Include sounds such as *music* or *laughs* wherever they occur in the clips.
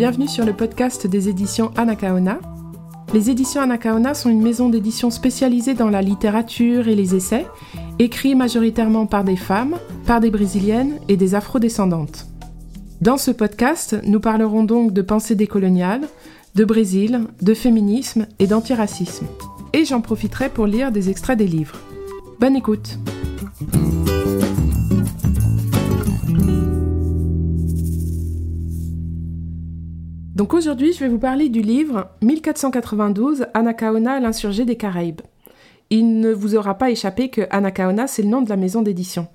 bienvenue sur le podcast des éditions Anacaona. Les éditions Anacaona sont une maison d'édition spécialisée dans la littérature et les essais, écrits majoritairement par des femmes, par des brésiliennes et des afrodescendantes. Dans ce podcast, nous parlerons donc de pensée décoloniale, de Brésil, de féminisme et d'antiracisme. Et j'en profiterai pour lire des extraits des livres. Bonne écoute! Donc aujourd'hui, je vais vous parler du livre 1492 Anacaona, l'insurgé des Caraïbes. Il ne vous aura pas échappé que Anacaona, c'est le nom de la maison d'édition.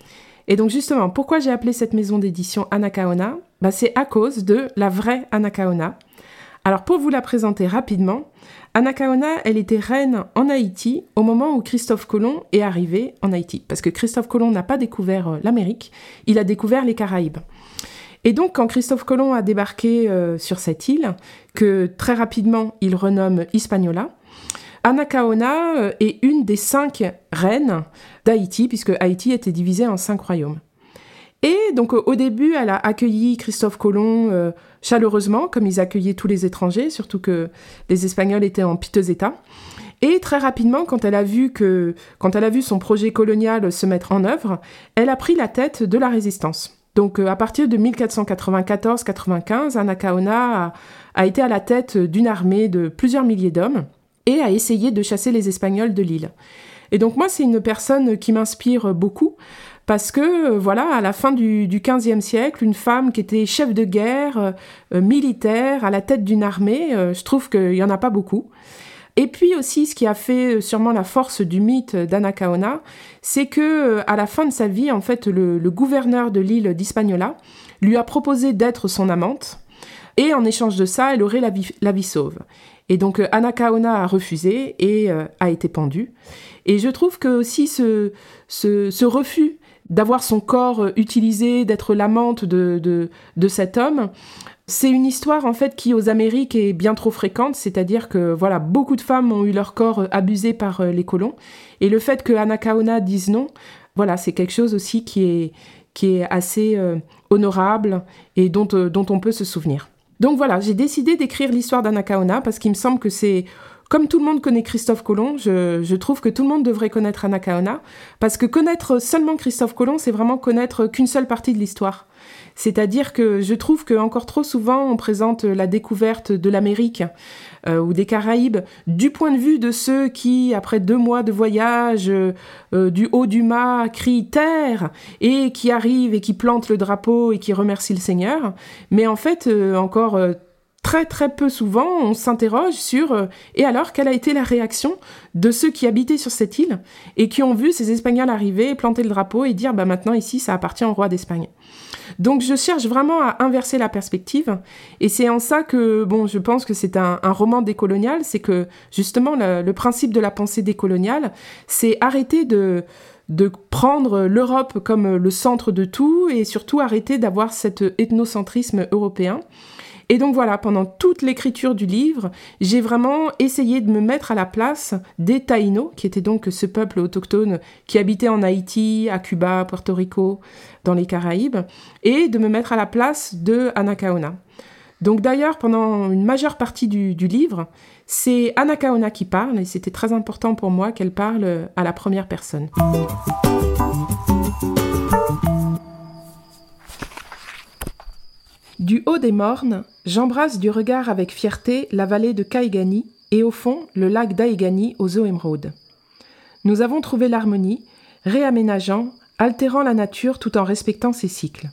Et donc justement, pourquoi j'ai appelé cette maison d'édition Anacaona bah, C'est à cause de la vraie Anacaona. Alors pour vous la présenter rapidement, Anacaona, elle était reine en Haïti au moment où Christophe Colomb est arrivé en Haïti. Parce que Christophe Colomb n'a pas découvert euh, l'Amérique, il a découvert les Caraïbes. Et donc, quand Christophe Colomb a débarqué euh, sur cette île, que très rapidement il renomme Hispaniola, Anacaona euh, est une des cinq reines d'Haïti, puisque Haïti était divisé en cinq royaumes. Et donc au début, elle a accueilli Christophe Colomb euh, chaleureusement, comme ils accueillaient tous les étrangers, surtout que les Espagnols étaient en piteux état. Et très rapidement, quand elle a vu que, quand elle a vu son projet colonial se mettre en œuvre, elle a pris la tête de la résistance. Donc euh, à partir de 1494-95, Anacaona a, a été à la tête d'une armée de plusieurs milliers d'hommes et a essayé de chasser les Espagnols de l'île. Et donc moi, c'est une personne qui m'inspire beaucoup parce que euh, voilà, à la fin du, 15e siècle, une femme qui était chef de guerre, euh, militaire, à la tête d'une armée, je trouve qu'il n'y en a pas beaucoup. Et puis aussi, ce qui a fait euh, sûrement la force du mythe d'Anacaona, c'est que euh, à la fin de sa vie, en fait, le, gouverneur de l'île d'Hispaniola lui a proposé d'être son amante, et en échange de ça, elle aurait la vie, sauve. Et donc euh, Anacaona a refusé et a été pendue. Et je trouve que aussi ce, refus d'avoir son corps utilisé, d'être l'amante de, cet homme, c'est une histoire en fait qui aux Amériques est bien trop fréquente, c'est-à-dire que voilà, beaucoup de femmes ont eu leur corps euh, abusé par euh, les colons et le fait que Anacaona dise non, voilà, c'est quelque chose aussi qui est assez euh, honorable et dont, dont on peut se souvenir. Donc voilà, j'ai décidé d'écrire l'histoire d'Anacaona parce qu'il me semble que c'est comme tout le monde connaît Christophe Colomb, je, je, trouve que tout le monde devrait connaître Anacaona, parce que connaître seulement Christophe Colomb, c'est vraiment connaître qu'une seule partie de l'histoire. C'est-à-dire que je trouve que encore trop souvent on présente la découverte de l'Amérique euh, ou des Caraïbes du point de vue de ceux qui, après deux mois de voyage euh, du haut du mât, crient terre et qui arrivent et qui plantent le drapeau et qui remercient le Seigneur. Mais en fait, euh, encore très très peu souvent, on s'interroge sur euh, et alors quelle a été la réaction de ceux qui habitaient sur cette île et qui ont vu ces Espagnols arriver, planter le drapeau et dire bah maintenant ici ça appartient au roi d'Espagne. Donc je cherche vraiment à inverser la perspective et c'est en ça que bon je pense que c'est un, roman décolonial, c'est que justement le, le, principe de la pensée décoloniale, c'est arrêter de de prendre l'Europe comme le centre de tout et surtout arrêter d'avoir cet ethnocentrisme européen et donc voilà, pendant toute l'écriture du livre, j'ai vraiment essayé de me mettre à la place des Taïnos, qui étaient donc ce peuple autochtone qui habitait en Haïti, à Cuba, à Puerto Rico, dans les Caraïbes, et de me mettre à la place de Anacaona. Donc d'ailleurs, pendant une majeure partie du, du livre, c'est Anacaona qui parle, et c'était très important pour moi qu'elle parle à la première personne. Du haut des mornes, j'embrasse du regard avec fierté la vallée de Kaigani et au fond le lac d'Aigani aux eaux émeraudes. Nous avons trouvé l'harmonie, réaménageant, altérant la nature tout en respectant ses cycles.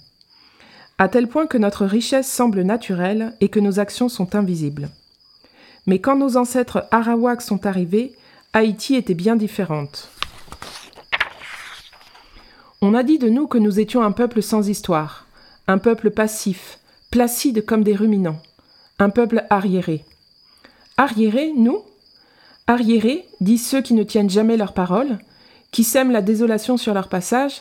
À tel point que notre richesse semble naturelle et que nos actions sont invisibles. Mais quand nos ancêtres Arawaks sont arrivés, Haïti était bien différente. On a dit de nous que nous étions un peuple sans histoire, un peuple passif, placides comme des ruminants, un peuple arriéré. Arriéré, nous? Arriérés, disent ceux qui ne tiennent jamais leurs paroles, qui sèment la désolation sur leur passage,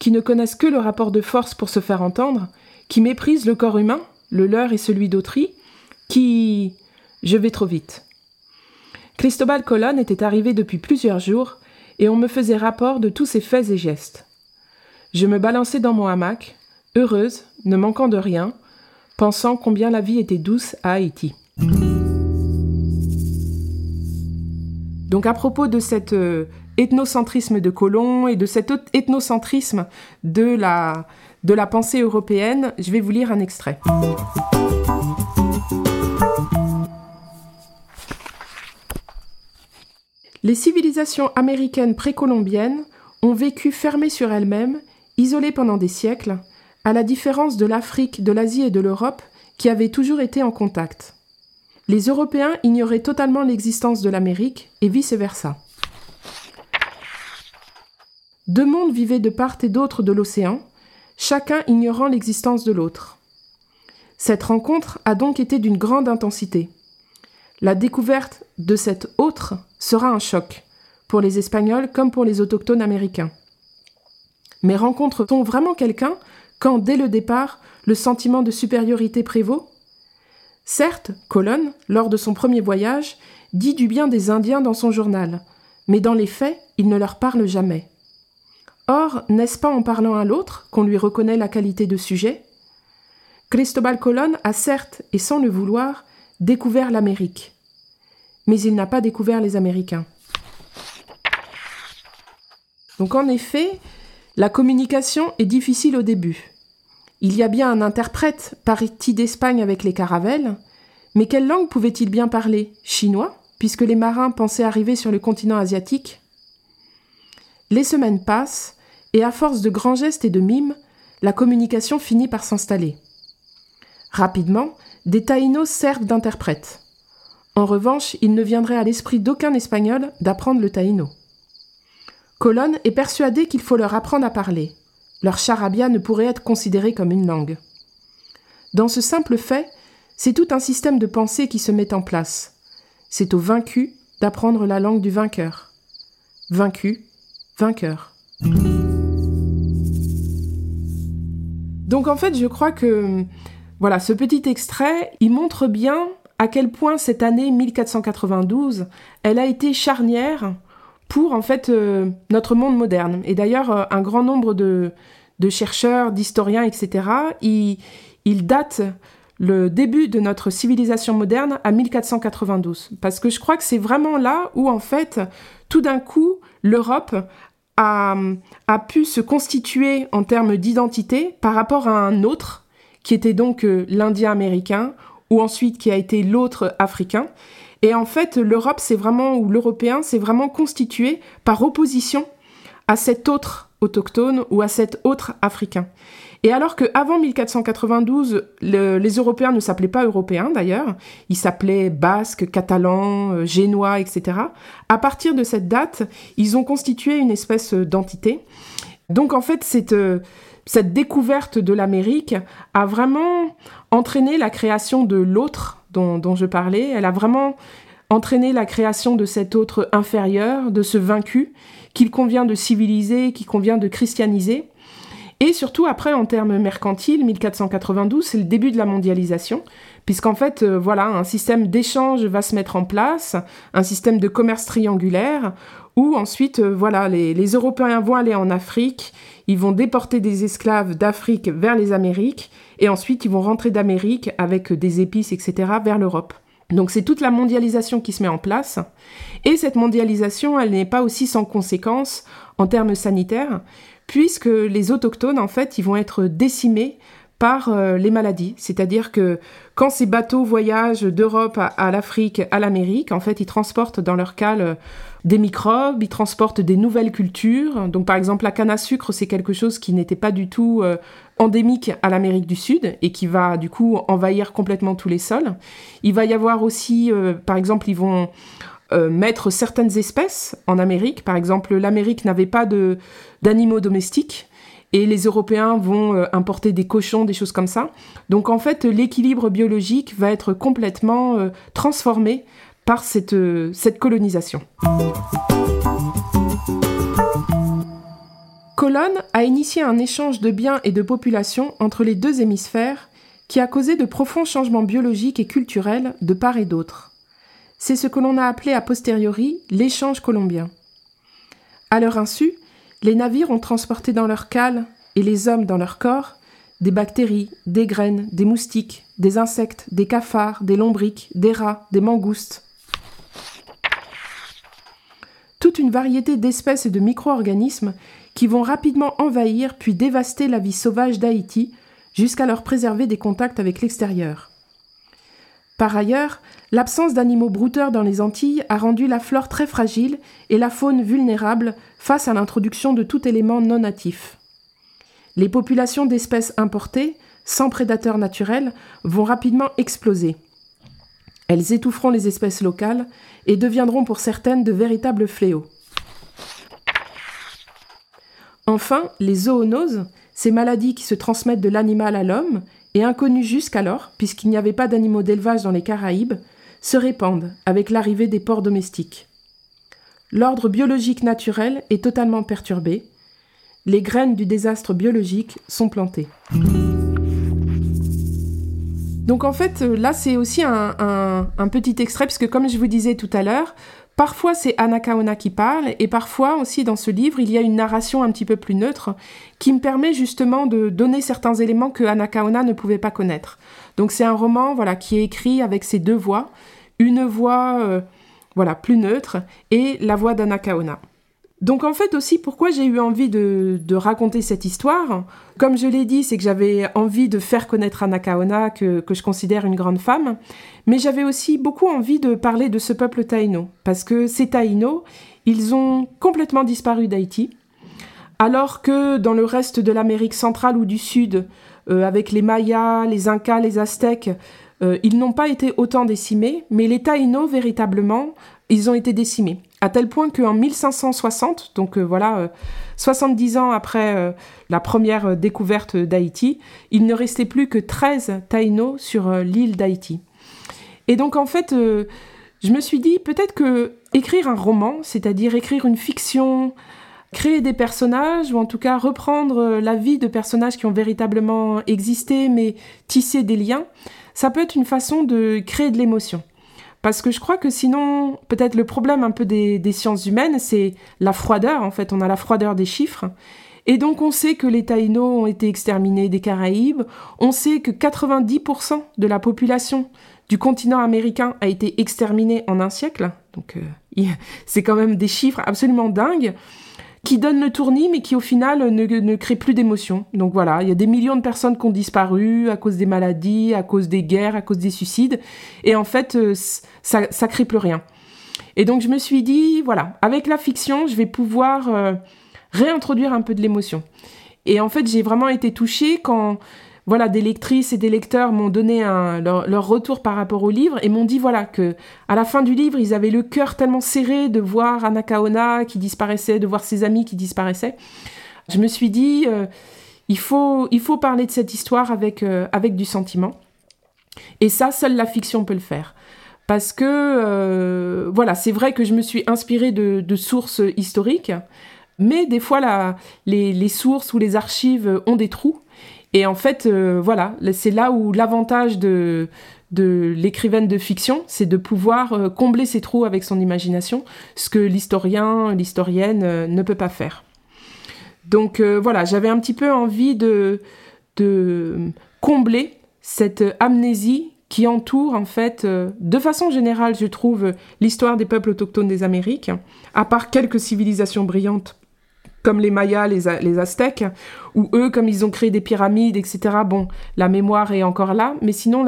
qui ne connaissent que le rapport de force pour se faire entendre, qui méprisent le corps humain, le leur et celui d'autrui, qui... Je vais trop vite. Cristobal Colon était arrivé depuis plusieurs jours, et on me faisait rapport de tous ses faits et gestes. Je me balançais dans mon hamac, heureuse, ne manquant de rien, pensant combien la vie était douce à Haïti. Donc à propos de cet euh, ethnocentrisme de Colomb et de cet ethnocentrisme de la, de la pensée européenne, je vais vous lire un extrait. Les civilisations américaines précolombiennes ont vécu fermées sur elles-mêmes, isolées pendant des siècles, à la différence de l'Afrique, de l'Asie et de l'Europe, qui avaient toujours été en contact. Les Européens ignoraient totalement l'existence de l'Amérique et vice-versa. Deux mondes vivaient de part et d'autre de l'océan, chacun ignorant l'existence de l'autre. Cette rencontre a donc été d'une grande intensité. La découverte de cet autre sera un choc, pour les Espagnols comme pour les autochtones américains. Mais rencontre-t-on vraiment quelqu'un quand, dès le départ, le sentiment de supériorité prévaut Certes, Colonne, lors de son premier voyage, dit du bien des Indiens dans son journal, mais dans les faits, il ne leur parle jamais. Or, n'est-ce pas en parlant à l'autre qu'on lui reconnaît la qualité de sujet? Cristobal Colon a certes, et sans le vouloir, découvert l'Amérique. Mais il n'a pas découvert les Américains. Donc en effet, la communication est difficile au début. Il y a bien un interprète parti d'Espagne avec les caravelles, mais quelle langue pouvait-il bien parler? Chinois, puisque les marins pensaient arriver sur le continent asiatique? Les semaines passent, et à force de grands gestes et de mimes, la communication finit par s'installer. Rapidement, des taïnos servent d'interprètes. En revanche, il ne viendrait à l'esprit d'aucun Espagnol d'apprendre le taïno. Colonne est persuadé qu'il faut leur apprendre à parler. Leur charabia ne pourrait être considéré comme une langue. Dans ce simple fait, c'est tout un système de pensée qui se met en place. C'est au vaincu d'apprendre la langue du vainqueur. Vaincu, vainqueur. Donc en fait, je crois que voilà, ce petit extrait, il montre bien à quel point cette année 1492, elle a été charnière pour en fait euh, notre monde moderne. Et d'ailleurs, euh, un grand nombre de, chercheurs, d'historiens, etc., ils, datent le début de notre civilisation moderne à 1492. Parce que je crois que c'est vraiment là où, en fait, tout d'un coup, l'Europe a, a, pu se constituer en termes d'identité par rapport à un autre, qui était donc euh, l'Indien américain, ou ensuite qui a été l'autre africain. Et en fait, l'Europe, c'est vraiment, ou l'Européen, c'est vraiment constitué par opposition à cet autre autochtone ou à cet autre africain. Et alors qu'avant 1492, les Européens ne s'appelaient pas Européens d'ailleurs, ils s'appelaient Basques, Catalans, euh, Génois, etc. À partir de cette date, ils ont constitué une espèce d'entité. Donc en fait, cette, euh, cette découverte de l'Amérique a vraiment entraîné la création de l'autre dont, je parlais. Elle a vraiment entraîné la création de cet autre inférieur, de ce vaincu, qu'il convient de civiliser, qu'il convient de christianiser. Et surtout, après, en termes mercantiles, 1492, c'est le début de la mondialisation, puisqu'en fait, euh, voilà, un système d'échange va se mettre en place, un système de commerce triangulaire, où ensuite, euh, voilà, les, les Européens vont aller en Afrique, ils vont déporter des esclaves d'Afrique vers les Amériques, et ensuite ils vont rentrer d'Amérique avec des épices, etc., vers l'Europe. Donc c'est toute la mondialisation qui se met en place, et cette mondialisation, elle n'est pas aussi sans conséquences en termes sanitaires, puisque les autochtones, en fait, ils vont être décimés par euh, les maladies. C'est-à-dire que quand ces bateaux voyagent d'Europe à, l'Afrique, à l'Amérique, en fait, ils transportent dans leur cale des microbes, ils transportent des nouvelles cultures. Donc par exemple, la canne à sucre, c'est quelque chose qui n'était pas du tout euh, endémique à l'Amérique du Sud et qui va du coup envahir complètement tous les sols. Il va y avoir aussi, euh, par exemple, ils vont euh, mettre certaines espèces en Amérique. Par exemple, l'Amérique n'avait pas d'animaux domestiques et les Européens vont importer des cochons, des choses comme ça. Donc en fait, l'équilibre biologique va être complètement transformé par cette, euh, cette colonisation. Colonne a initié un échange de biens et de populations entre les deux hémisphères qui a causé de profonds changements biologiques et culturels de part et d'autre. C'est ce que l'on a appelé a posteriori l'échange colombien. À leur insu, les navires ont transporté dans leur cale et les hommes dans leur corps des bactéries, des graines, des moustiques, des insectes, des cafards, des lombriques, des rats, des mangoustes. Toute une variété d'espèces et de micro-organismes qui vont rapidement envahir puis dévaster la vie sauvage d'Haïti jusqu'à leur préserver des contacts avec l'extérieur. Par ailleurs, l'absence d'animaux brouteurs dans les Antilles a rendu la flore très fragile et la faune vulnérable face à l'introduction de tout élément non natif. Les populations d'espèces importées, sans prédateurs naturels, vont rapidement exploser. Elles étoufferont les espèces locales et deviendront pour certaines de véritables fléaux. Enfin, les zoonoses, ces maladies qui se transmettent de l'animal à l'homme, et inconnues jusqu'alors, puisqu'il n'y avait pas d'animaux d'élevage dans les Caraïbes, se répandent avec l'arrivée des porcs domestiques. L'ordre biologique naturel est totalement perturbé, les graines du désastre biologique sont plantées. Donc en fait, là c'est aussi un, petit extrait, puisque comme je vous disais tout à l'heure, parfois c'est Anakaona qui parle, et parfois aussi dans ce livre, il y a une narration un petit peu plus neutre, qui me permet justement de donner certains éléments que Anakaona ne pouvait pas connaître. Donc c'est un roman voilà, qui est écrit avec ces deux voix, une voix euh, voilà, plus neutre, et la voix d'Anakaona. Donc en fait aussi pourquoi j'ai eu envie de, raconter cette histoire, comme je l'ai dit, c'est que j'avais envie de faire connaître Anakaona, que, que je considère une grande femme, mais j'avais aussi beaucoup envie de parler de ce peuple taïno, parce que ces taïnos, ils ont complètement disparu d'Haïti, alors que dans le reste de l'Amérique centrale ou du Sud, euh, avec les Mayas, les Incas, les Aztèques, euh, ils n'ont pas été autant décimés, mais les taïnos, véritablement, ils ont été décimés à tel point qu'en 1560, donc euh, voilà, 70 euh, ans après euh, la première découverte d'Haïti, il ne restait plus que 13 taïnos sur l'île d'Haïti. Et donc en fait, je me suis dit peut-être que écrire un roman, c'est-à-dire écrire une fiction, créer des personnages, ou en tout cas reprendre la vie de personnages qui ont véritablement existé, mais tisser des liens, ça peut être une façon de créer de l'émotion. Parce que je crois que sinon, peut-être le problème un peu des, sciences humaines, c'est la froideur. En fait, on a la froideur des chiffres. Et donc, on sait que les Taïnos ont été exterminés des Caraïbes. On sait que 90% de la population du continent américain a été exterminée en un siècle. Donc, euh, *laughs* c'est quand même des chiffres absolument dingues qui donne le tournis, mais qui au final ne, ne crée plus d'émotion. Donc voilà, il y a des millions de personnes qui ont disparu à cause des maladies, à cause des guerres, à cause des suicides, et en fait, euh, ça, ça crée plus rien. Et donc je me suis dit, voilà, avec la fiction, je vais pouvoir euh, réintroduire un peu de l'émotion. Et en fait, j'ai vraiment été touchée quand voilà, des lectrices et des lecteurs m'ont donné leur, retour par rapport au livre et m'ont dit voilà que à la fin du livre, ils avaient le cœur tellement serré de voir Anakaona qui disparaissait, de voir ses amis qui disparaissaient. Je me suis dit euh, il faut il faut parler de cette histoire avec euh, avec du sentiment. Et ça, seule la fiction peut le faire. Parce que, euh, voilà, c'est vrai que je me suis inspirée de, sources historiques, mais des fois, les, les, sources ou les archives ont des trous. Et en fait, euh, voilà, c'est là où l'avantage de, l'écrivaine de fiction, c'est de pouvoir euh, combler ses trous avec son imagination, ce que l'historien, l'historienne euh, ne peut pas faire. Donc voilà, j'avais un petit peu envie de, de combler cette amnésie qui entoure en fait, de façon générale, je trouve, l'histoire des peuples autochtones des Amériques, à part quelques civilisations brillantes comme les Mayas, les, Aztèques, où eux, comme ils ont créé des pyramides, etc., bon, la mémoire est encore là, mais sinon,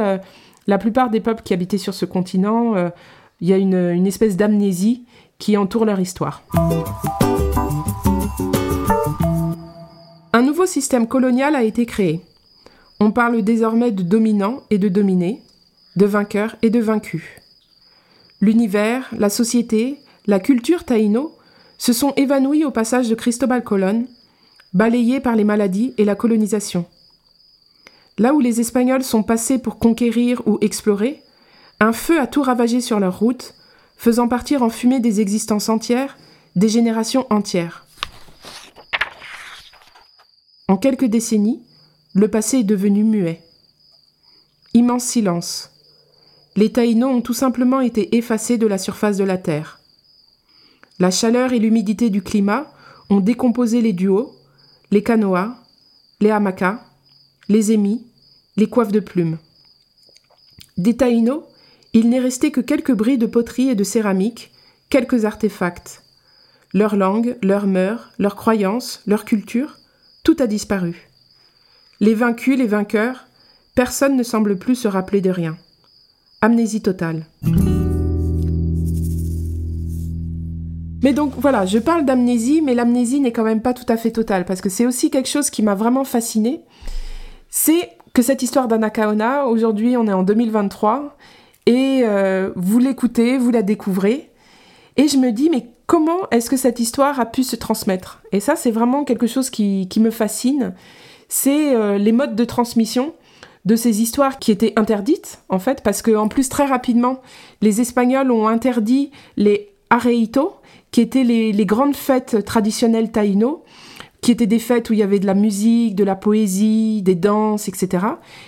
la, plupart des peuples qui habitaient sur ce continent, euh, il y a une, une espèce d'amnésie qui entoure leur histoire. Un nouveau système colonial a été créé. On parle désormais de dominants et de dominés, de vainqueurs et de vaincus. L'univers, la société, la culture taïno se sont évanouis au passage de Cristobal Colon, balayés par les maladies et la colonisation. Là où les Espagnols sont passés pour conquérir ou explorer, un feu a tout ravagé sur leur route, faisant partir en fumée des existences entières, des générations entières. En quelques décennies, le passé est devenu muet. Immense silence. Les Taïnos ont tout simplement été effacés de la surface de la Terre. La chaleur et l'humidité du climat ont décomposé les duos, les canoas, les hamakas, les émis, les coiffes de plumes. Des taïnos, il n'est resté que quelques bris de poterie et de céramique, quelques artefacts. Leur langue, leurs mœurs, leurs croyances, leur culture, tout a disparu. Les vaincus, les vainqueurs, personne ne semble plus se rappeler de rien. Amnésie totale. Mais donc voilà, je parle d'amnésie, mais l'amnésie n'est quand même pas tout à fait totale, parce que c'est aussi quelque chose qui m'a vraiment fasciné. C'est que cette histoire d'Anakaona, aujourd'hui on est en 2023, et euh, vous l'écoutez, vous la découvrez, et je me dis, mais comment est-ce que cette histoire a pu se transmettre? Et ça, c'est vraiment quelque chose qui, me fascine, c'est euh, les modes de transmission de ces histoires qui étaient interdites, en fait, parce qu'en plus, très rapidement, les Espagnols ont interdit les areito, qui étaient les, grandes fêtes traditionnelles taïno, qui étaient des fêtes où il y avait de la musique, de la poésie, des danses, etc.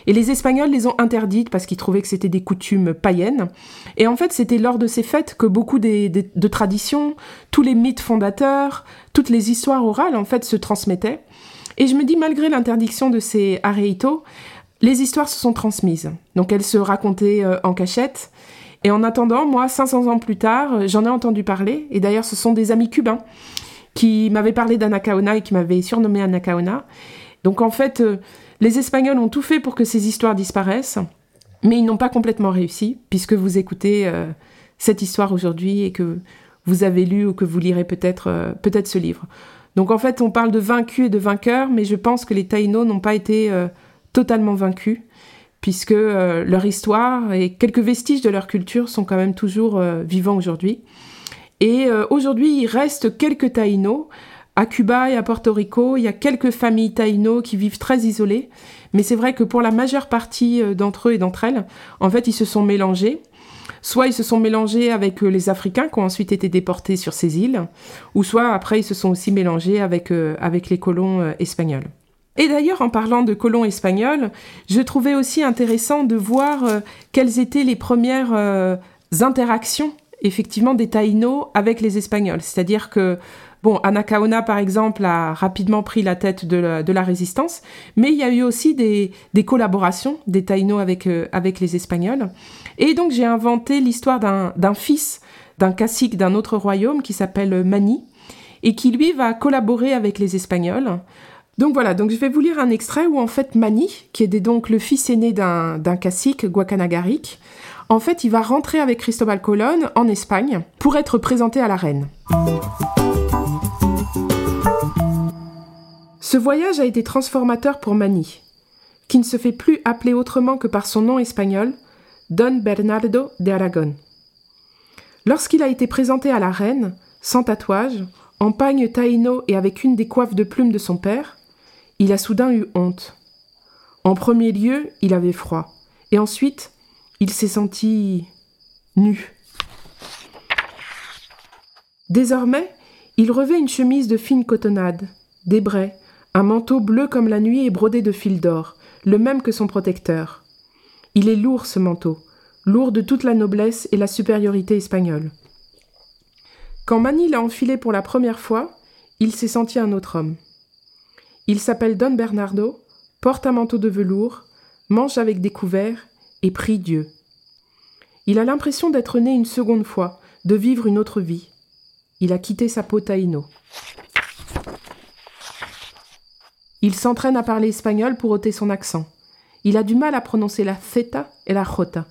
Et les Espagnols les ont interdites parce qu'ils trouvaient que c'était des coutumes païennes. Et en fait, c'était lors de ces fêtes que beaucoup de traditions, tous les mythes fondateurs, toutes les histoires orales, en fait, se transmettaient. Et je me dis, malgré l'interdiction de ces areitos, les histoires se sont transmises. Donc elles se racontaient euh, en cachette. Et en attendant, moi, 500 ans plus tard, euh, j'en ai entendu parler. Et d'ailleurs, ce sont des amis cubains qui m'avaient parlé d'Anacaona et qui m'avaient surnommé Anacaona. Donc en fait, euh, les Espagnols ont tout fait pour que ces histoires disparaissent, mais ils n'ont pas complètement réussi, puisque vous écoutez euh, cette histoire aujourd'hui et que vous avez lu ou que vous lirez peut-être peut-être ce livre. Donc en fait, on parle de vaincus et de vainqueurs, mais je pense que les Taïnos n'ont pas été totalement vaincus puisque euh, leur histoire et quelques vestiges de leur culture sont quand même toujours euh, vivants aujourd'hui. Et euh, aujourd'hui, il reste quelques taïnos. À Cuba et à Porto Rico, il y a quelques familles taïnos qui vivent très isolées, mais c'est vrai que pour la majeure partie d'entre eux et d'entre elles, en fait, ils se sont mélangés. Soit ils se sont mélangés avec les Africains qui ont ensuite été déportés sur ces îles, ou soit après ils se sont aussi mélangés avec, avec les colons espagnols. Et d'ailleurs, en parlant de colons espagnols, je trouvais aussi intéressant de voir euh, quelles étaient les premières euh, interactions, effectivement, des Taïnos avec les Espagnols. C'est-à-dire que, bon, Anacaona, par exemple, a rapidement pris la tête de la, résistance, mais il y a eu aussi des, collaborations des Taïnos avec, euh, avec les Espagnols. Et donc, j'ai inventé l'histoire d'un fils d'un cacique d'un autre royaume qui s'appelle Mani, et qui, lui, va collaborer avec les Espagnols donc voilà, donc je vais vous lire un extrait où en fait Mani, qui est donc le fils aîné d'un cacique, Guacanagaric, en fait il va rentrer avec Cristobal Colon en Espagne pour être présenté à la reine. Ce voyage a été transformateur pour Mani, qui ne se fait plus appeler autrement que par son nom espagnol, Don Bernardo de Aragon. Lorsqu'il a été présenté à la reine, sans tatouage, en pagne taïno et avec une des coiffes de plumes de son père, il a soudain eu honte. En premier lieu, il avait froid, et ensuite, il s'est senti nu. Désormais, il revêt une chemise de fine cotonnade, des braies, un manteau bleu comme la nuit et brodé de fil d'or, le même que son protecteur. Il est lourd ce manteau, lourd de toute la noblesse et la supériorité espagnole. Quand Mani l'a enfilé pour la première fois, il s'est senti un autre homme. Il s'appelle Don Bernardo, porte un manteau de velours, mange avec des couverts et prie Dieu. Il a l'impression d'être né une seconde fois, de vivre une autre vie. Il a quitté sa peau. Il s'entraîne à parler espagnol pour ôter son accent. Il a du mal à prononcer la theta et la jota.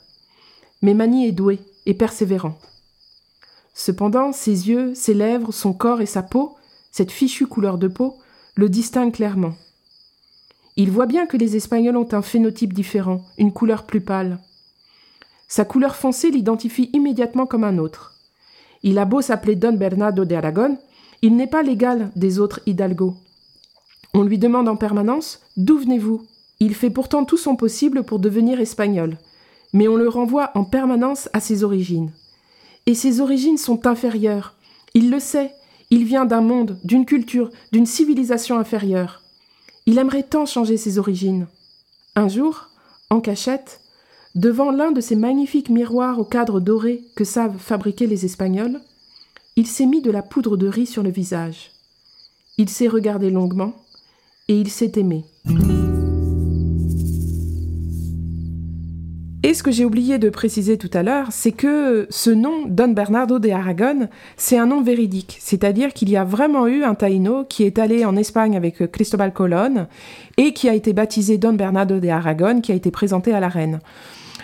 Mais Mani est doué et persévérant. Cependant, ses yeux, ses lèvres, son corps et sa peau, cette fichue couleur de peau, le distingue clairement. Il voit bien que les Espagnols ont un phénotype différent, une couleur plus pâle. Sa couleur foncée l'identifie immédiatement comme un autre. Il a beau s'appeler Don Bernardo de Aragon, il n'est pas l'égal des autres hidalgo. On lui demande en permanence D'où venez-vous? Il fait pourtant tout son possible pour devenir espagnol, mais on le renvoie en permanence à ses origines. Et ses origines sont inférieures. Il le sait, il vient d'un monde, d'une culture, d'une civilisation inférieure. Il aimerait tant changer ses origines. Un jour, en cachette, devant l'un de ces magnifiques miroirs au cadre doré que savent fabriquer les Espagnols, il s'est mis de la poudre de riz sur le visage. Il s'est regardé longuement et il s'est aimé. Et ce que j'ai oublié de préciser tout à l'heure, c'est que ce nom, Don Bernardo de Aragon, c'est un nom véridique. C'est-à-dire qu'il y a vraiment eu un taïno qui est allé en Espagne avec Cristobal Colón et qui a été baptisé Don Bernardo de Aragon, qui a été présenté à la reine.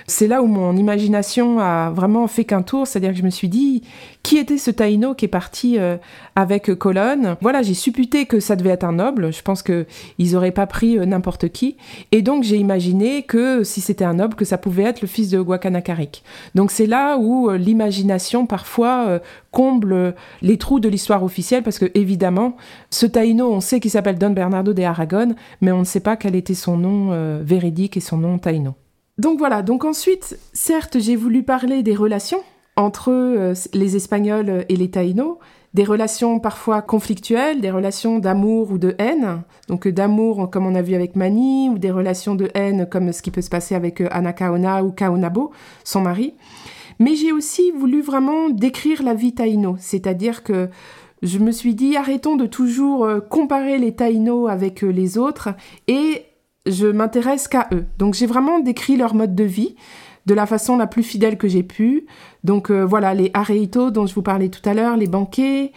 C'est là où mon imagination a vraiment fait qu'un tour, c'est-à-dire que je me suis dit, qui était ce Taïno qui est parti euh, avec Colonne? Voilà, j'ai supputé que ça devait être un noble, je pense qu'ils n'auraient pas pris euh, n'importe qui, et donc j'ai imaginé que si c'était un noble, que ça pouvait être le fils de Guacanacarik. Donc c'est là où euh, l'imagination parfois comble les trous de l'histoire officielle, parce que évidemment, ce Taïno, on sait qu'il s'appelle Don Bernardo de Aragon, mais on ne sait pas quel était son nom véridique et son nom Taïno. Donc voilà, donc ensuite, certes, j'ai voulu parler des relations entre euh, les Espagnols et les Taïnos, des relations parfois conflictuelles, des relations d'amour ou de haine, donc euh, d'amour comme on a vu avec Mani, ou des relations de haine comme ce qui peut se passer avec euh, Ana Kaona ou Kaonabo, son mari. Mais j'ai aussi voulu vraiment décrire la vie taïno, c'est-à-dire que je me suis dit arrêtons de toujours comparer les taïnos avec les autres et je m'intéresse qu'à eux. Donc j'ai vraiment décrit leur mode de vie de la façon la plus fidèle que j'ai pu. Donc euh, voilà, les areito dont je vous parlais tout à l'heure, les banquets,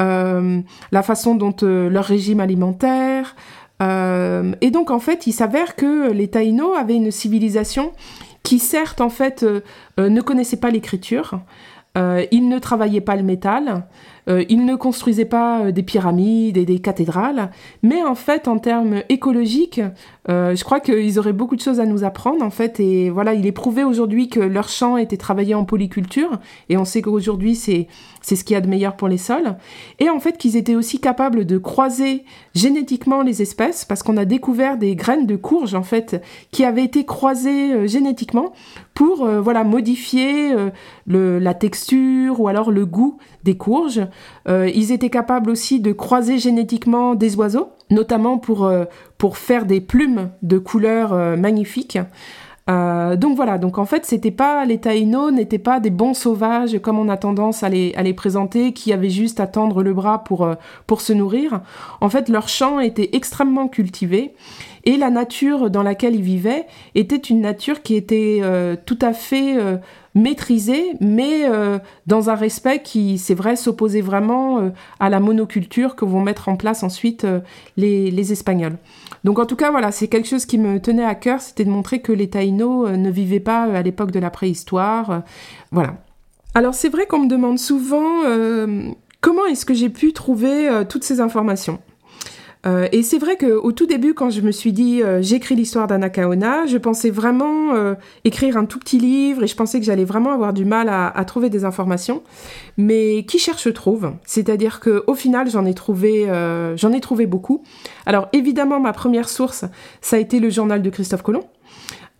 euh, la façon dont euh, leur régime alimentaire. et donc en fait, il s'avère que les Taïnos avaient une civilisation qui certes en fait ne connaissait pas l'écriture, ils ne travaillaient pas le métal, ils ne construisaient pas des pyramides et des cathédrales, mais en fait, en termes écologiques, je crois qu'ils auraient beaucoup de choses à nous apprendre, en fait. Et voilà, il est prouvé aujourd'hui que leur champ était travaillé en polyculture, et on sait qu'aujourd'hui, c'est ce qu'il y a de meilleur pour les sols. Et en fait, qu'ils étaient aussi capables de croiser génétiquement les espèces, parce qu'on a découvert des graines de courge, en fait, qui avaient été croisées génétiquement pour, voilà, modifier la texture ou alors le goût des courges. Euh, ils étaient capables aussi de croiser génétiquement des oiseaux, notamment pour, euh, pour faire des plumes de couleurs euh, magnifiques. donc voilà, donc en fait, c'était pas les taïnos n'étaient pas des bons sauvages comme on a tendance à les, à les présenter, qui avaient juste à tendre le bras pour, pour se nourrir. En fait, leur champ était extrêmement cultivé et la nature dans laquelle ils vivaient était une nature qui était tout à fait maîtrisé, mais euh, dans un respect qui, c'est vrai, s'opposait vraiment euh, à la monoculture que vont mettre en place ensuite euh, les, Espagnols. Donc en tout cas, voilà, c'est quelque chose qui me tenait à cœur, c'était de montrer que les Taïnos ne vivaient pas à l'époque de la préhistoire. voilà. Alors c'est vrai qu'on me demande souvent comment est-ce que j'ai pu trouver toutes ces informations? Euh, et c'est vrai qu'au tout début, quand je me suis dit euh, j'écris l'histoire d'Anakaona, je pensais vraiment euh, écrire un tout petit livre et je pensais que j'allais vraiment avoir du mal à, trouver des informations. Mais qui cherche trouve? C'est-à-dire qu'au final, j'en ai trouvé, j'en ai trouvé beaucoup. Alors évidemment, ma première source, ça a été le journal de Christophe Colomb.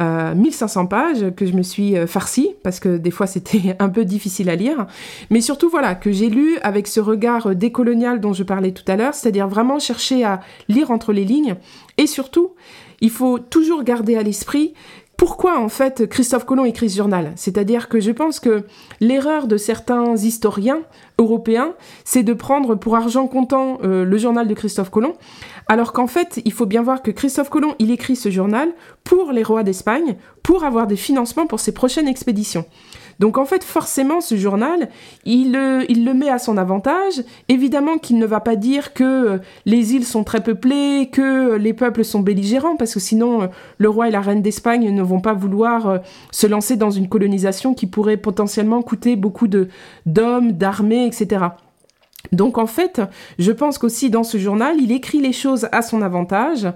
1500 pages que je me suis euh, farcie parce que des fois *laughs* c'était un peu difficile à lire, mais surtout voilà que j'ai lu avec ce regard décolonial dont je parlais tout à l'heure, c'est-à-dire vraiment chercher à lire entre les lignes. Et surtout il faut toujours garder à l'esprit pourquoi en fait Christophe Colomb écrit ce journal? C'est-à-dire que je pense que l'erreur de certains historiens européens, c'est de prendre pour argent comptant euh, le journal de Christophe Colomb, alors qu'en fait, il faut bien voir que Christophe Colomb, il écrit ce journal pour les rois d'Espagne, pour avoir des financements pour ses prochaines expéditions. Donc en fait, forcément, ce journal, il, le met à son avantage. Évidemment qu'il ne va pas dire que euh, les îles sont très peuplées, que les peuples sont belligérants, parce que sinon, euh, le roi et la reine d'Espagne ne vont pas vouloir euh, se lancer dans une colonisation qui pourrait potentiellement coûter beaucoup d'hommes, d'armées, etc. Donc en fait, je pense qu'aussi dans ce journal, il écrit les choses à son avantage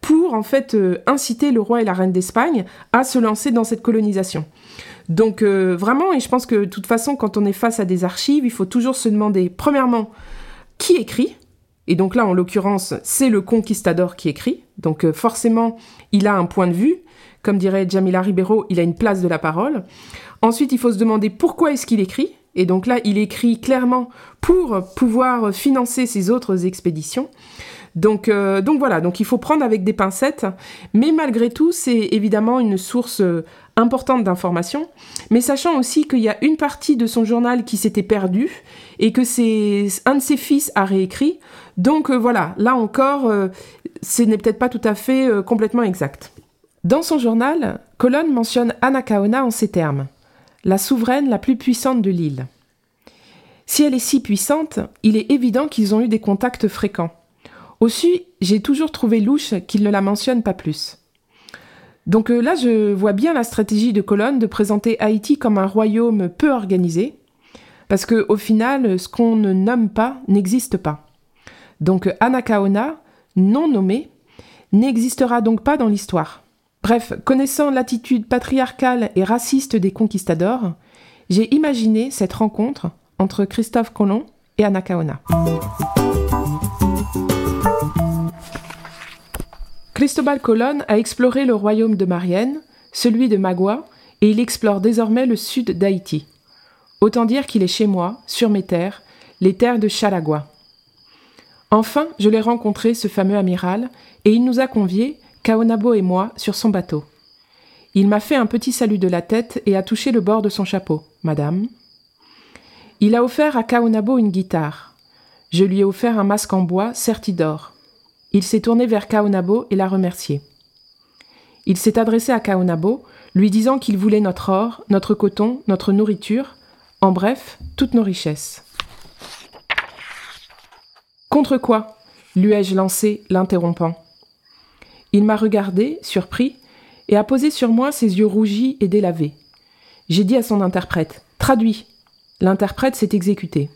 pour en fait inciter le roi et la reine d'Espagne à se lancer dans cette colonisation. Donc euh, vraiment, et je pense que de toute façon, quand on est face à des archives, il faut toujours se demander, premièrement, qui écrit? Et donc là, en l'occurrence, c'est le conquistador qui écrit. Donc euh, forcément, il a un point de vue. Comme dirait Jamila Ribeiro, il a une place de la parole. Ensuite, il faut se demander pourquoi est-ce qu'il écrit et donc là, il écrit clairement pour pouvoir financer ses autres expéditions. Donc, euh, donc voilà, donc il faut prendre avec des pincettes, mais malgré tout, c'est évidemment une source importante d'informations, mais sachant aussi qu'il y a une partie de son journal qui s'était perdue et que c'est un de ses fils a réécrit. Donc euh, voilà, là encore, euh, ce n'est peut-être pas tout à fait euh, complètement exact. Dans son journal, Colonne mentionne Anacaona en ces termes la souveraine la plus puissante de l'île. Si elle est si puissante, il est évident qu'ils ont eu des contacts fréquents. Aussi, j'ai toujours trouvé louche qu'il ne la mentionne pas plus. Donc euh, là, je vois bien la stratégie de Colonne de présenter Haïti comme un royaume peu organisé, parce qu'au final, ce qu'on ne nomme pas n'existe pas. Donc Anacaona, non nommé, n'existera donc pas dans l'histoire. Bref, connaissant l'attitude patriarcale et raciste des conquistadors, j'ai imaginé cette rencontre entre Christophe Colomb et Anacaona. Cristobal Colon a exploré le royaume de Marienne, celui de Magua, et il explore désormais le sud d'Haïti. Autant dire qu'il est chez moi, sur mes terres, les terres de Chalagua. Enfin, je l'ai rencontré, ce fameux amiral, et il nous a conviés, Kaonabo et moi, sur son bateau. Il m'a fait un petit salut de la tête et a touché le bord de son chapeau. Madame. Il a offert à Kaonabo une guitare. Je lui ai offert un masque en bois, serti d'or. Il s'est tourné vers Kaonabo et l'a remercié. Il s'est adressé à Kaonabo, lui disant qu'il voulait notre or, notre coton, notre nourriture, en bref, toutes nos richesses. Contre quoi lui ai-je lancé, l'interrompant? Il m'a regardé, surpris, et a posé sur moi ses yeux rougis et délavés. J'ai dit à son interprète Traduis. L'interprète s'est exécuté.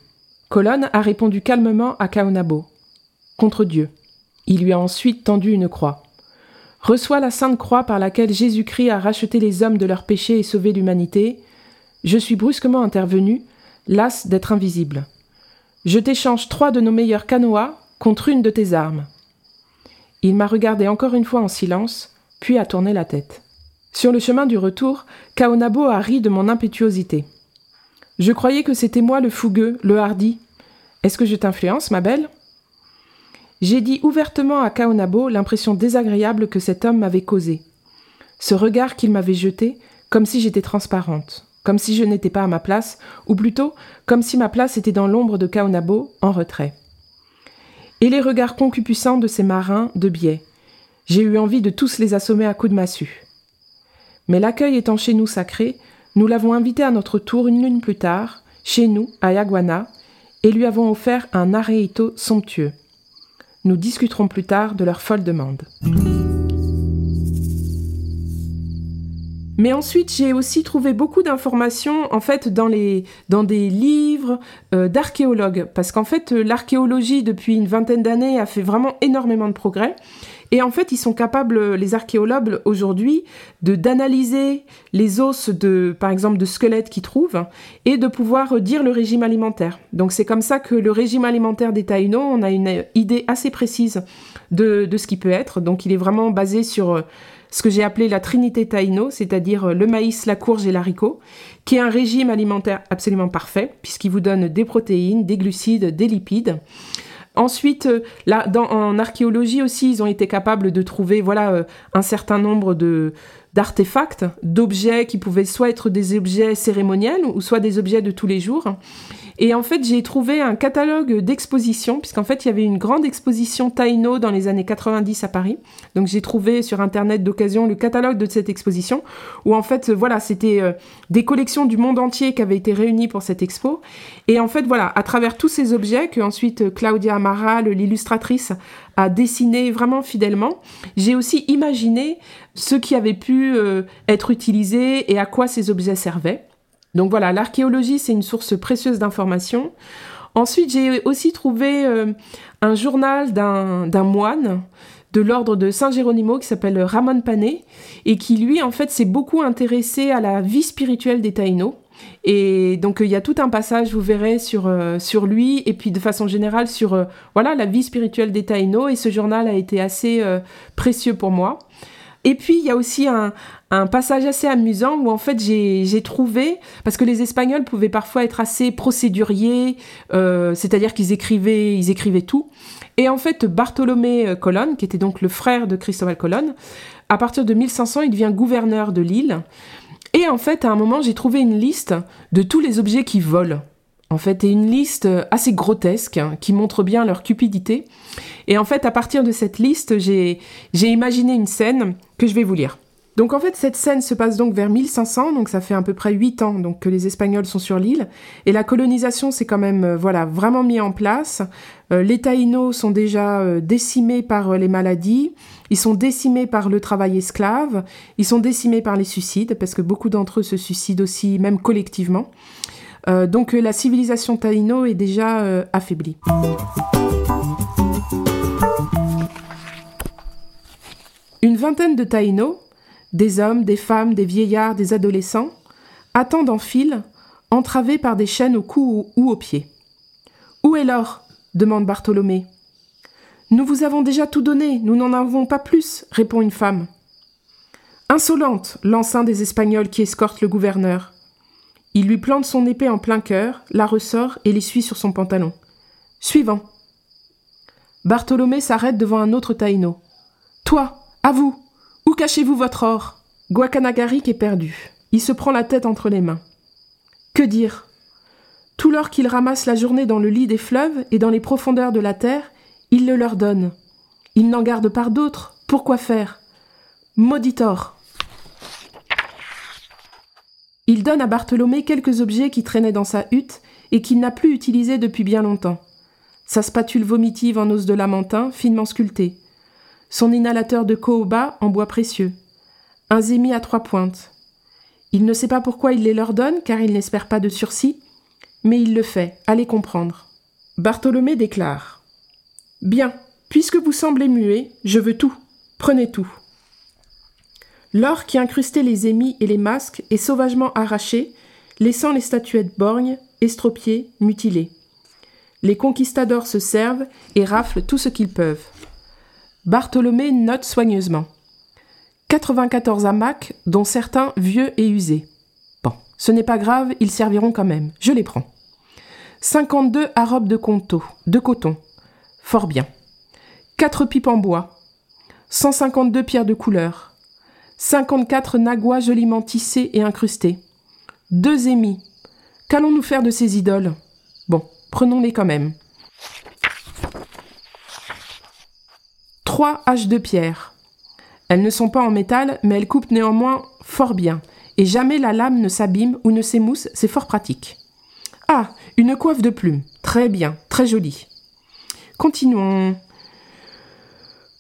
Colonne a répondu calmement à Kaonabo Contre Dieu. Il lui a ensuite tendu une croix. Reçois la sainte croix par laquelle Jésus-Christ a racheté les hommes de leurs péchés et sauvé l'humanité. Je suis brusquement intervenu, las d'être invisible. Je t'échange trois de nos meilleurs canoas contre une de tes armes. Il m'a regardé encore une fois en silence, puis a tourné la tête. Sur le chemin du retour, Kaonabo a ri de mon impétuosité. Je croyais que c'était moi le fougueux, le hardi. Est-ce que je t'influence, ma belle? J'ai dit ouvertement à Kaonabo l'impression désagréable que cet homme m'avait causée. Ce regard qu'il m'avait jeté, comme si j'étais transparente, comme si je n'étais pas à ma place, ou plutôt comme si ma place était dans l'ombre de Kaonabo, en retrait. Et les regards concupissants de ces marins de biais. J'ai eu envie de tous les assommer à coups de massue. Mais l'accueil étant chez nous sacré, nous l'avons invité à notre tour une lune plus tard, chez nous, à Yaguana, et lui avons offert un areito somptueux. Nous discuterons plus tard de leur folle demande. Mais ensuite, j'ai aussi trouvé beaucoup d'informations en fait dans, des livres euh, d'archéologues, parce qu'en fait, l'archéologie depuis une vingtaine d'années a fait vraiment énormément de progrès. Et en fait, ils sont capables, les archéologues aujourd'hui, de d'analyser les os de, par exemple, de squelettes qu'ils trouvent et de pouvoir dire le régime alimentaire. Donc c'est comme ça que le régime alimentaire des Taïnos, on a une idée assez précise de, ce qu'il peut être. Donc il est vraiment basé sur euh, ce que j'ai appelé la trinité taïno, c'est-à-dire euh, le maïs, la courge et l'haricot, qui est un régime alimentaire absolument parfait, puisqu'il vous donne des protéines, des glucides, des lipides. Ensuite, euh, en archéologie aussi, ils ont été capables de trouver voilà euh, un certain nombre d'artefacts, d'objets qui pouvaient soit être des objets cérémoniels ou soit des objets de tous les jours. Et en fait, j'ai trouvé un catalogue d'expositions, puisqu'en fait, il y avait une grande exposition Taino dans les années 90 à Paris. Donc, j'ai trouvé sur Internet d'occasion le catalogue de cette exposition, où en fait, voilà, c'était euh, des collections du monde entier qui avaient été réunies pour cette expo. Et en fait, voilà, à travers tous ces objets que ensuite euh, Claudia Amaral, l'illustratrice, a dessiné vraiment fidèlement, j'ai aussi imaginé ce qui avait pu euh, être utilisé et à quoi ces objets servaient. Donc voilà, l'archéologie, c'est une source précieuse d'informations. Ensuite, j'ai aussi trouvé euh, un journal d'un moine de l'ordre de Saint Géronimo qui s'appelle Ramon Pané et qui lui en fait s'est beaucoup intéressé à la vie spirituelle des Taïnos. Et donc il y a tout un passage, vous verrez, sur, euh, lui et puis de façon générale sur euh, voilà la vie spirituelle des Taïnos et ce journal a été assez précieux pour moi. Et puis, il y a aussi un, passage assez amusant où en fait j'ai trouvé, parce que les Espagnols pouvaient parfois être assez procéduriers, euh, c'est-à-dire qu'ils écrivaient, ils écrivaient tout. Et en fait, Bartholomé Colonne, qui était donc le frère de Cristobal Colonne, à partir de 1500, il devient gouverneur de l'île. Et en fait, à un moment, j'ai trouvé une liste de tous les objets qui volent en fait, et une liste assez grotesque hein, qui montre bien leur cupidité. Et en fait, à partir de cette liste, j'ai imaginé une scène que je vais vous lire. Donc en fait, cette scène se passe donc vers 1500, donc ça fait à peu près 8 ans donc, que les Espagnols sont sur l'île. Et la colonisation s'est quand même euh, voilà, vraiment mis en place. Euh, les Taïnos sont déjà euh, décimés par les maladies, ils sont décimés par le travail esclave, ils sont décimés par les suicides, parce que beaucoup d'entre eux se suicident aussi, même collectivement. donc la civilisation taïno est déjà affaiblie. Une vingtaine de taïnos, des hommes, des femmes, des vieillards, des adolescents, attendent en file, entravés par des chaînes au cou ou aux pieds. Où est l'or? demande Bartholomé. Nous vous avons déjà tout donné, nous n'en avons pas plus, répond une femme. Insolente, lance des Espagnols qui escortent le gouverneur. Il lui plante son épée en plein cœur, la ressort et l'essuie sur son pantalon. Suivant. Bartholomé s'arrête devant un autre taïno. Toi, à vous où cachez-vous votre or? Guacanagaric est perdu. Il se prend la tête entre les mains. Que dire? Tout l'or qu'il ramasse la journée dans le lit des fleuves et dans les profondeurs de la terre, il le leur donne. Il n'en garde pas d'autres. Pourquoi faire? Maudit or Il donne à Bartholomé quelques objets qui traînaient dans sa hutte et qu'il n'a plus utilisés depuis bien longtemps. Sa spatule vomitive en os de lamentin, finement sculptée son inhalateur de cohoba en bois précieux, un zémi à trois pointes. Il ne sait pas pourquoi il les leur donne, car il n'espère pas de sursis, mais il le fait, allez comprendre. Bartholomé déclare Bien, puisque vous semblez muet, je veux tout, prenez tout. L'or qui incrustait les émis et les masques est sauvagement arraché, laissant les statuettes borgnes, estropiées, mutilées. Les conquistadors se servent et raflent tout ce qu'ils peuvent. Bartholomé note soigneusement. 94 hamacs, dont certains vieux et usés. Bon, ce n'est pas grave, ils serviront quand même. Je les prends. 52 arobes de, conto, de coton. Fort bien. 4 pipes en bois. 152 pierres de couleur. 54 naguas joliment tissés et incrustés. Deux émis. Qu'allons-nous faire de ces idoles? Bon, prenons-les quand même. Trois haches de pierre. Elles ne sont pas en métal, mais elles coupent néanmoins fort bien, et jamais la lame ne s'abîme ou ne s'émousse, c'est fort pratique. Ah, une coiffe de plumes. Très bien, très jolie. Continuons.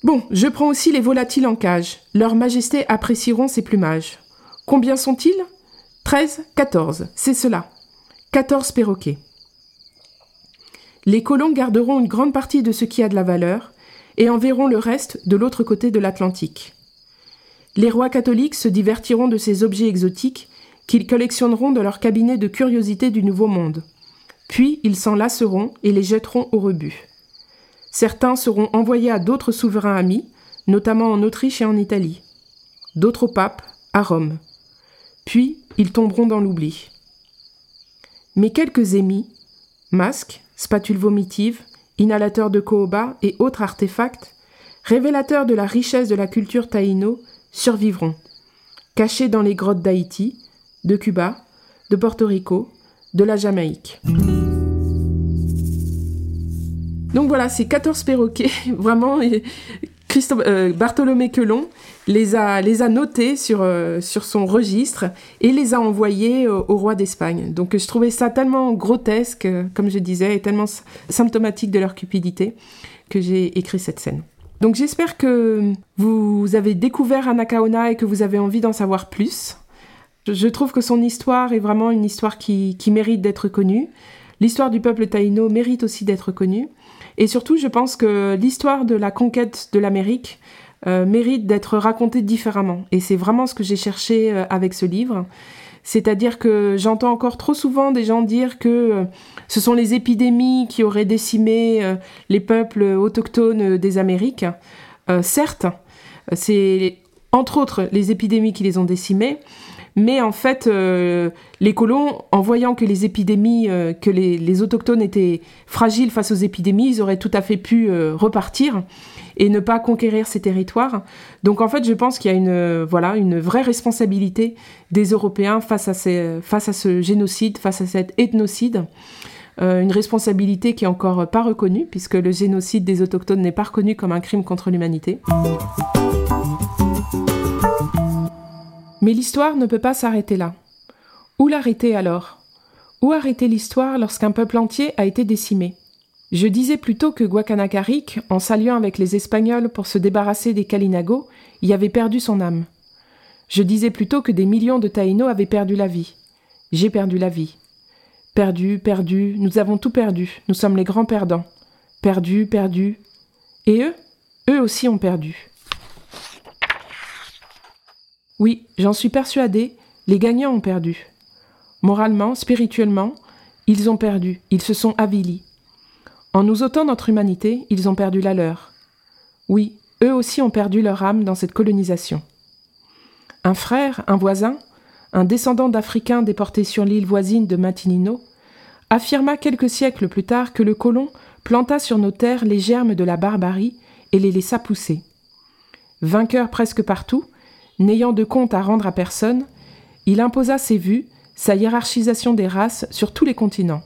Bon, je prends aussi les volatiles en cage. Leur Majesté apprécieront ces plumages. Combien sont-ils? Treize, quatorze, c'est cela. Quatorze perroquets. Les colons garderont une grande partie de ce qui a de la valeur, et enverront le reste de l'autre côté de l'Atlantique. Les rois catholiques se divertiront de ces objets exotiques qu'ils collectionneront dans leur cabinet de curiosités du Nouveau Monde. Puis ils s'en lasseront et les jetteront au rebut. Certains seront envoyés à d'autres souverains amis, notamment en Autriche et en Italie. D'autres au pape, à Rome. Puis ils tomberont dans l'oubli. Mais quelques émis, masques, spatules vomitives, inhalateurs de cohoba et autres artefacts, révélateurs de la richesse de la culture taïno, survivront, cachés dans les grottes d'Haïti, de Cuba, de Porto Rico, de la Jamaïque. Donc voilà, ces 14 perroquets, *laughs* vraiment, euh, Bartholomé Quelon les a, notés sur, euh, sur son registre et les a envoyés au, roi d'Espagne. Donc je trouvais ça tellement grotesque, euh, comme je disais, et tellement symptomatique de leur cupidité que j'ai écrit cette scène. Donc j'espère que vous avez découvert Anakaona et que vous avez envie d'en savoir plus. Je trouve que son histoire est vraiment une histoire qui, qui mérite d'être connue. L'histoire du peuple taïno mérite aussi d'être connue. Et surtout, je pense que l'histoire de la conquête de l'Amérique euh, mérite d'être racontée différemment. Et c'est vraiment ce que j'ai cherché euh, avec ce livre. C'est-à-dire que j'entends encore trop souvent des gens dire que euh, ce sont les épidémies qui auraient décimé les peuples autochtones des Amériques. certes, c'est entre autres les épidémies qui les ont décimés, mais en fait, euh, les colons, en voyant que les épidémies, euh, que les, autochtones étaient fragiles face aux épidémies, ils auraient tout à fait pu euh, repartir et ne pas conquérir ces territoires. Donc en fait, je pense qu'il y a une, voilà, une vraie responsabilité des Européens face à, ces, face à ce génocide, face à cet ethnocide. une responsabilité qui est encore pas reconnue, puisque le génocide des autochtones n'est pas reconnu comme un crime contre l'humanité. Mais l'histoire ne peut pas s'arrêter là. Où l'arrêter alors? Où arrêter l'histoire lorsqu'un peuple entier a été décimé? Je disais plutôt que Guacanacaric, en s'alliant avec les Espagnols pour se débarrasser des Kalinago, y avait perdu son âme. Je disais plutôt que des millions de Taïnos avaient perdu la vie. J'ai perdu la vie. Perdu, perdu, nous avons tout perdu, nous sommes les grands perdants. Perdu, perdu. Et eux? Eux aussi ont perdu. Oui, j'en suis persuadé, les gagnants ont perdu. Moralement, spirituellement, ils ont perdu, ils se sont avilis. En nous ôtant notre humanité, ils ont perdu la leur. Oui, eux aussi ont perdu leur âme dans cette colonisation. Un frère, un voisin, un descendant d'Africains déportés sur l'île voisine de Matinino, affirma quelques siècles plus tard que le colon planta sur nos terres les germes de la barbarie et les laissa pousser. Vainqueur presque partout, n'ayant de compte à rendre à personne, il imposa ses vues, sa hiérarchisation des races sur tous les continents.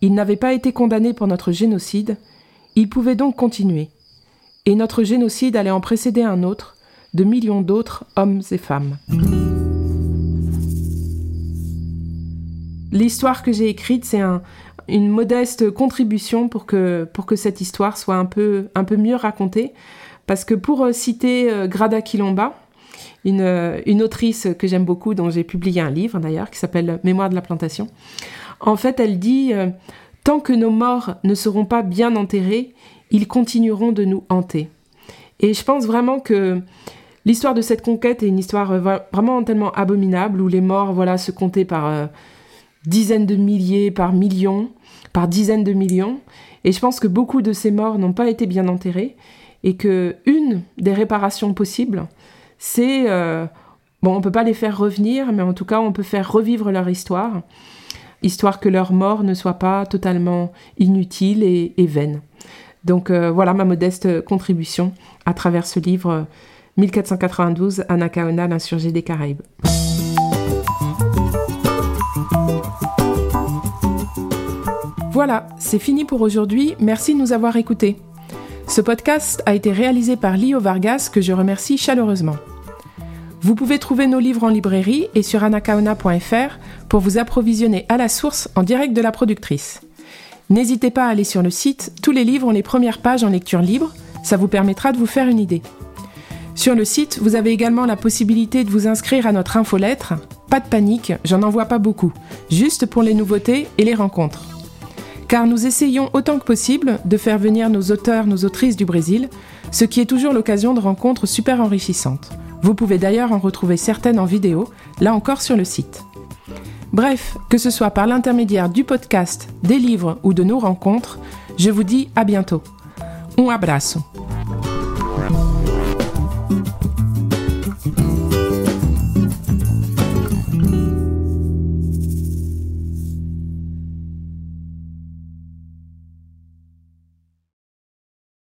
Il n'avait pas été condamné pour notre génocide, il pouvait donc continuer. Et notre génocide allait en précéder un autre, de millions d'autres hommes et femmes. L'histoire que j'ai écrite, c'est une modeste contribution pour que, cette histoire soit un peu, un peu mieux racontée. Parce que pour euh, citer euh, Grada Quilomba, une, une autrice que j'aime beaucoup, dont j'ai publié un livre d'ailleurs, qui s'appelle Mémoire de la plantation. En fait, elle dit euh, Tant que nos morts ne seront pas bien enterrés, ils continueront de nous hanter. Et je pense vraiment que l'histoire de cette conquête est une histoire euh, vraiment tellement abominable, où les morts voilà, se comptaient par euh, dizaines de milliers, par millions, par dizaines de millions. Et je pense que beaucoup de ces morts n'ont pas été bien enterrés, et que une des réparations possibles, c'est euh, bon, on peut pas les faire revenir, mais en tout cas, on peut faire revivre leur histoire, histoire que leur mort ne soit pas totalement inutile et, vaine. Donc euh, voilà ma modeste contribution à travers ce livre 1492, Anacaona, l'insurgé des Caraïbes. Voilà, c'est fini pour aujourd'hui. Merci de nous avoir écoutés. Ce podcast a été réalisé par Lio Vargas, que je remercie chaleureusement. Vous pouvez trouver nos livres en librairie et sur anacaona.fr pour vous approvisionner à la source en direct de la productrice. N'hésitez pas à aller sur le site, tous les livres ont les premières pages en lecture libre, ça vous permettra de vous faire une idée. Sur le site, vous avez également la possibilité de vous inscrire à notre infolettre. Pas de panique, j'en envoie pas beaucoup, juste pour les nouveautés et les rencontres car nous essayons autant que possible de faire venir nos auteurs, nos autrices du Brésil, ce qui est toujours l'occasion de rencontres super enrichissantes. Vous pouvez d'ailleurs en retrouver certaines en vidéo, là encore sur le site. Bref, que ce soit par l'intermédiaire du podcast, des livres ou de nos rencontres, je vous dis à bientôt. Un abraço.